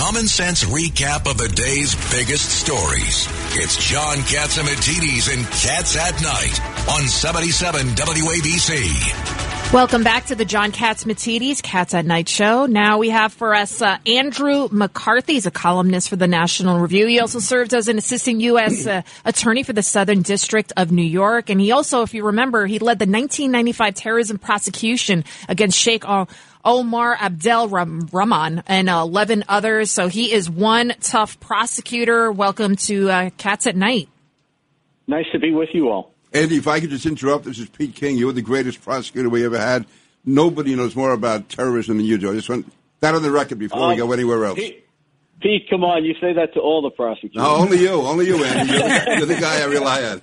common sense recap of the day's biggest stories. It's John Catsimatidis and Cats at Night on 77 WABC. Welcome back to the John Catsimatidis Cats at Night show. Now we have for us uh, Andrew McCarthy. He's a columnist for the National Review. He also served as an assistant U.S. Uh, attorney for the Southern District of New York. And he also, if you remember, he led the 1995 terrorism prosecution against Sheikh Omar Abdel Rahman and 11 others. So he is one tough prosecutor. Welcome to uh, Cats at Night. Nice to be with you all. Andy, if I could just interrupt, this is Pete King. You're the greatest prosecutor we ever had. Nobody knows more about terrorism than you do. I just want that on the record before um, we go anywhere else. Pete, Pete, come on, you say that to all the prosecutors. No, only you, only you, Andy. You're the, you're the guy I rely on.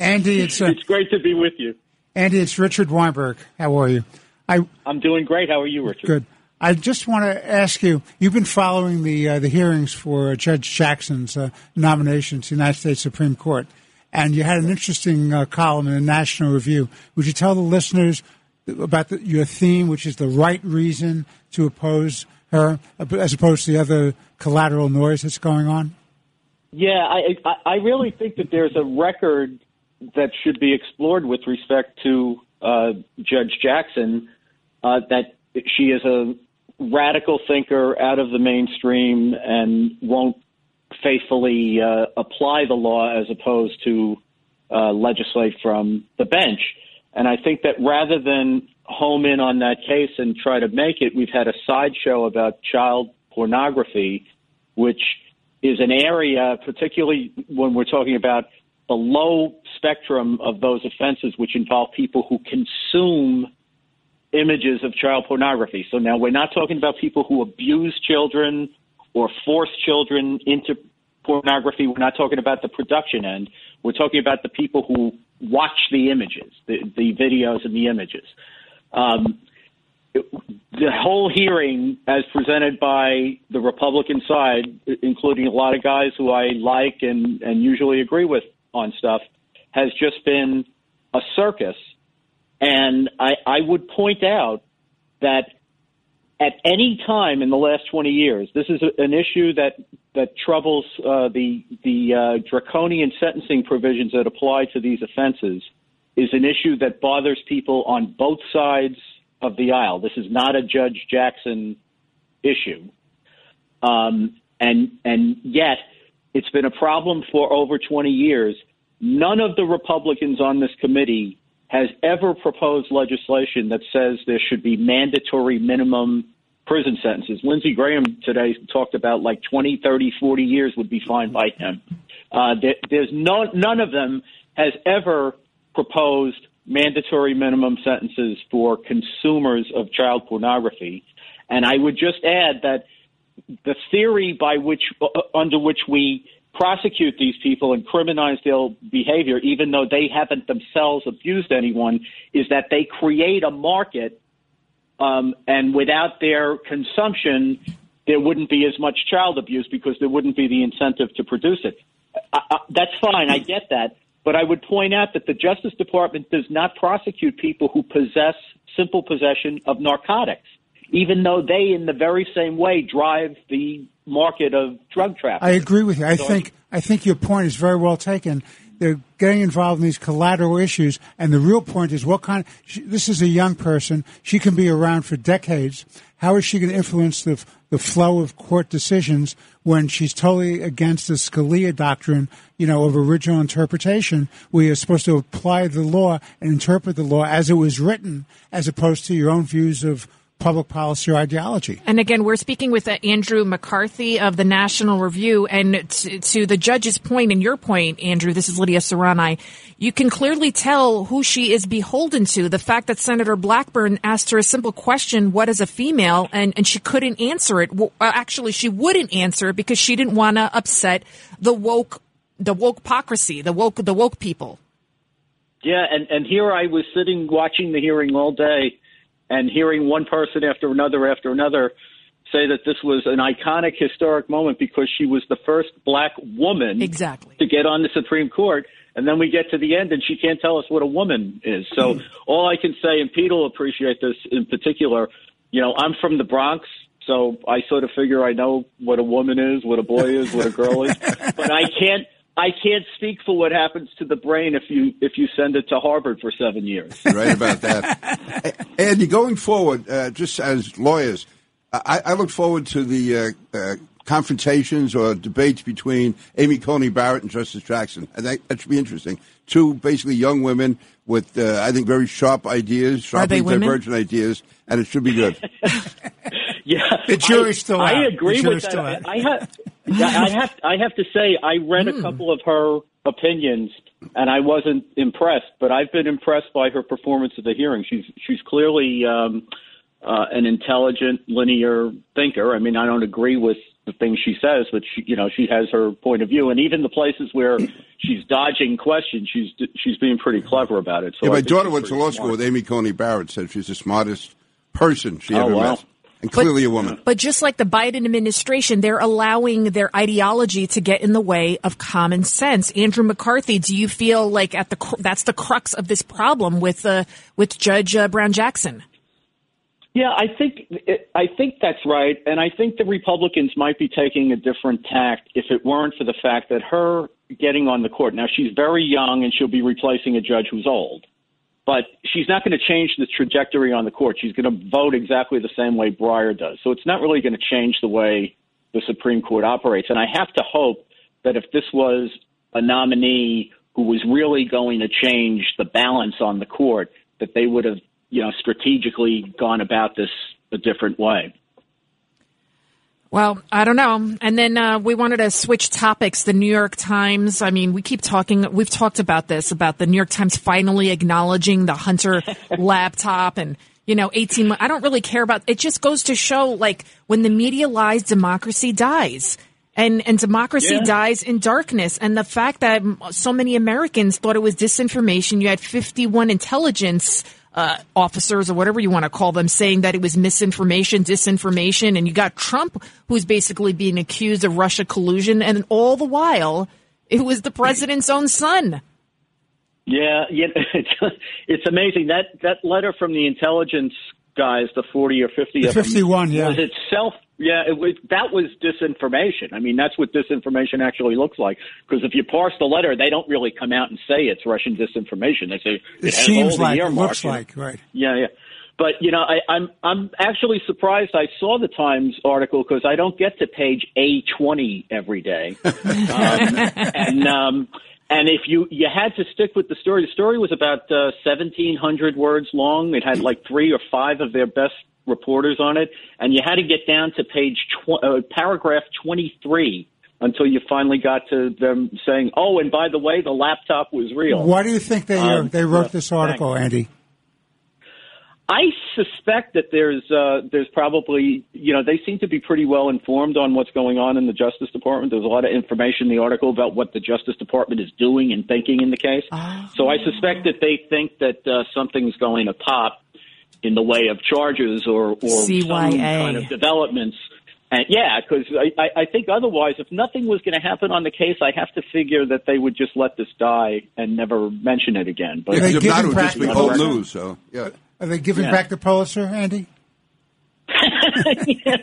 Andy, it's uh, it's great to be with you. Andy, it's Richard Weinberg. How are you? I I'm doing great. How are you, Richard? Good. I just want to ask you. You've been following the uh, the hearings for Judge Jackson's uh, nomination to the United States Supreme Court and you had an interesting uh, column in the National Review. Would you tell the listeners about the, your theme, which is the right reason to oppose her, as opposed to the other collateral noise that's going on? Yeah, I, I really think that there's a record that should be explored with respect to uh, Judge Jackson. Uh, that she is a radical thinker out of the mainstream and won't faithfully uh, apply the law as opposed to uh, legislate from the bench. And I think that rather than home in on that case and try to make it, we've had a sideshow about child pornography, which is an area, particularly when we're talking about the low spectrum of those offenses, which involve people who consume images of child pornography. So now we're not talking about people who abuse children or force children into pornography. We're not talking about the production end. We're talking about the people who watch the images, the, the videos and the images. Um, the whole hearing, as presented by the Republican side, including a lot of guys who I like and, and usually agree with on stuff, has just been a circus. And I, I would point out that at any time in the last 20 years, this is an issue that that troubles uh, the the uh, draconian sentencing provisions that apply to these offenses. Is an issue that bothers people on both sides of the aisle. This is not a Judge Jackson issue, um, and and yet it's been a problem for over 20 years. None of the Republicans on this committee has ever proposed legislation that says there should be mandatory minimum prison sentences. Lindsey Graham today talked about like 20, 30, 40 years would be fine by him. Uh, there, there's no, none of them has ever proposed mandatory minimum sentences for consumers of child pornography. And I would just add that the theory by which, uh, under which we prosecute these people and criminalize their behavior, even though they haven't themselves abused anyone, is that they create a market, um, and without their consumption, there wouldn't be as much child abuse because there wouldn't be the incentive to produce it. I, I, that's fine, I get that, but I would point out that the Justice Department does not prosecute people who possess simple possession of narcotics even though they, in the very same way, drive the market of drug trafficking. I agree with you. I so think I think your point is very well taken. They're getting involved in these collateral issues, and the real point is what kind. She, this is a young person; she can be around for decades. How is she going to influence the the flow of court decisions when she's totally against the Scalia doctrine, you know, of original interpretation, where you're supposed to apply the law and interpret the law as it was written, as opposed to your own views of public policy or ideology. And again, we're speaking with uh, Andrew McCarthy of the National Review. And t- to the judge's point and your point, Andrew, this is Lydia Serrani. You can clearly tell who she is beholden to. The fact that Senator Blackburn asked her a simple question, what is a female? And, and she couldn't answer it. Well, actually, she wouldn't answer it because she didn't want to upset the woke, the woke hypocrisy, the woke, the woke people. Yeah, and, and here I was sitting watching the hearing all day and hearing one person after another after another say that this was an iconic historic moment because she was the first black woman exactly to get on the Supreme Court. And then we get to the end and she can't tell us what a woman is. So mm-hmm. all I can say, and Pete will appreciate this in particular, you know, I'm from the Bronx. so I sort of figure I know what a woman is, what a boy is, what a girl is, but I can't. I can't speak for what happens to the brain if you if you send it to Harvard for seven years. Right about that. Andy, going forward, uh, just as lawyers, I, I, look forward to the uh, uh, confrontations or debates between Amy Coney Barrett and Justice Jackson. I think that should be interesting. Two basically young women with, uh, I think, very sharp ideas, sharply divergent ideas, and it should be good. yeah, the jury's still I, out. I agree with that. Out. I have, I have, I have to say, I read mm. a hmm. couple of her opinions, and I wasn't impressed. But I've been impressed by her performance at the hearing. She's she's clearly um, uh, an intelligent, linear thinker. I mean, I don't agree with the things she says, but she, you know, she has her point of view, and even the places where she's dodging questions, she's she's being pretty clever about it. So yeah, my daughter went to law school with Amy Coney Barrett. Said she's the smartest person she oh, ever wow. met. And clearly but, a woman. But just like the Biden administration, they're allowing their ideology to get in the way of common sense. Andrew McCarthy, do you feel like at the that's the crux of this problem with uh, with Judge uh, Brown Jackson? Yeah, I think I think that's right, and I think the Republicans might be taking a different tact if it weren't for the fact that her getting on the court. Now she's very young, and she'll be replacing a judge who's old, but she's not going to change the trajectory on the court. She's going to vote exactly the same way Breyer does, so it's not really going to change the way the Supreme Court operates. And I have to hope that if this was a nominee who was really going to change the balance on the court, that they would have you know, strategically gone about this a different way. Well, I don't know. And then uh, we wanted to switch topics. The New York Times. I mean, we keep talking. We've talked about this about the New York Times finally acknowledging the Hunter laptop and you know, 18 I don't really care about it just goes to show like when the media lies, democracy dies. And and democracy yeah. dies in darkness. And the fact that so many Americans thought it was disinformation, you had 51 intelligence uh, officers or whatever you want to call them saying that it was misinformation, disinformation, and you got Trump who's basically being accused of Russia collusion, and all the while it was the president's own son. Yeah, yeah, it's, it's amazing that that letter from the intelligence guys, the forty or fifty the of 51, them, yeah. was itself yeah, it was, that was disinformation. I mean, that's what disinformation actually looks like. Because if you parse the letter, they don't really come out and say it's Russian disinformation. They say it, it seems like it looks like right. Yeah, yeah. But you know, I, I'm I'm actually surprised. I saw the Times article because I don't get to page A twenty every day, um, and um, and if you you had to stick with the story, the story was about uh, seventeen hundred words long. It had like three or five of their best reporters on it, and you had to get down to page tw- uh, paragraph 23 until you finally got to them saying, "Oh, and by the way, the laptop was real." Why do you think they uh, um, they wrote this article, thanks. Andy? I suspect that there's uh, there's probably you know they seem to be pretty well informed on what's going on in the Justice Department. There's a lot of information in the article about what the Justice Department is doing and thinking in the case. Oh. So I suspect that they think that uh, something's going to pop in the way of charges or, or CYA. some kind of developments. And yeah, because I, I think otherwise, if nothing was going to happen on the case, I have to figure that they would just let this die and never mention it again. But if not, it would just be old news. So yeah, are they giving yeah. back the Pulitzer, Andy? yeah,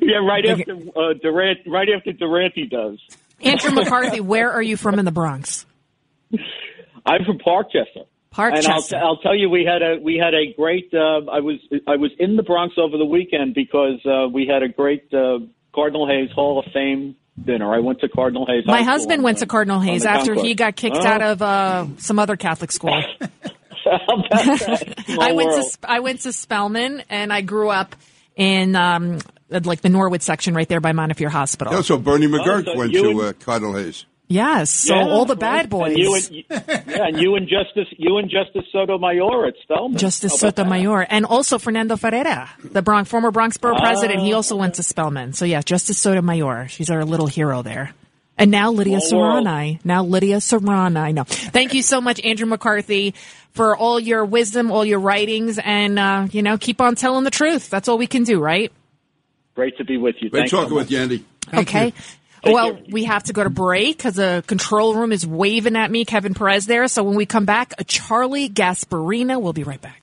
yeah, right after uh, Durant, right after Duranty does. Andrew McCarthy, where are you from in the Bronx? I'm from Parkchester. And I'll, t- I'll tell you, we had a we had a great. Uh, I was I was in the Bronx over the weekend because uh, we had a great uh, Cardinal Hayes Hall of Fame dinner. I went to Cardinal Hayes. My husband went to Cardinal Hayes after he got kicked oh. out of uh, some other Catholic school. I went world. to I went to Spellman, and I grew up in um, like the Norwood section right there by Montefiore Hospital. Yeah, so Bernie McGuirk oh, so went to uh, Cardinal Hayes. Yes, so yeah, all the bad boys. And you and, yeah, and you and Justice you and Justice Sotomayor at Spellman. Justice Sotomayor, and also Fernando Ferreira, the Bronx former Bronx Borough uh, president. He also went to Spellman. So yeah, Justice Sotomayor. She's our little hero there. And now Lydia Serrani. Now Lydia Serrani. No, thank you so much, Andrew McCarthy, for all your wisdom, all your writings, and uh, you know, keep on telling the truth. That's all we can do, right? Great to be with you. Great talking so with you, Andy. Thank okay. You. Thank well, you. we have to go to break because the control room is waving at me, Kevin Perez there. So when we come back, Charlie Gasparino will be right back.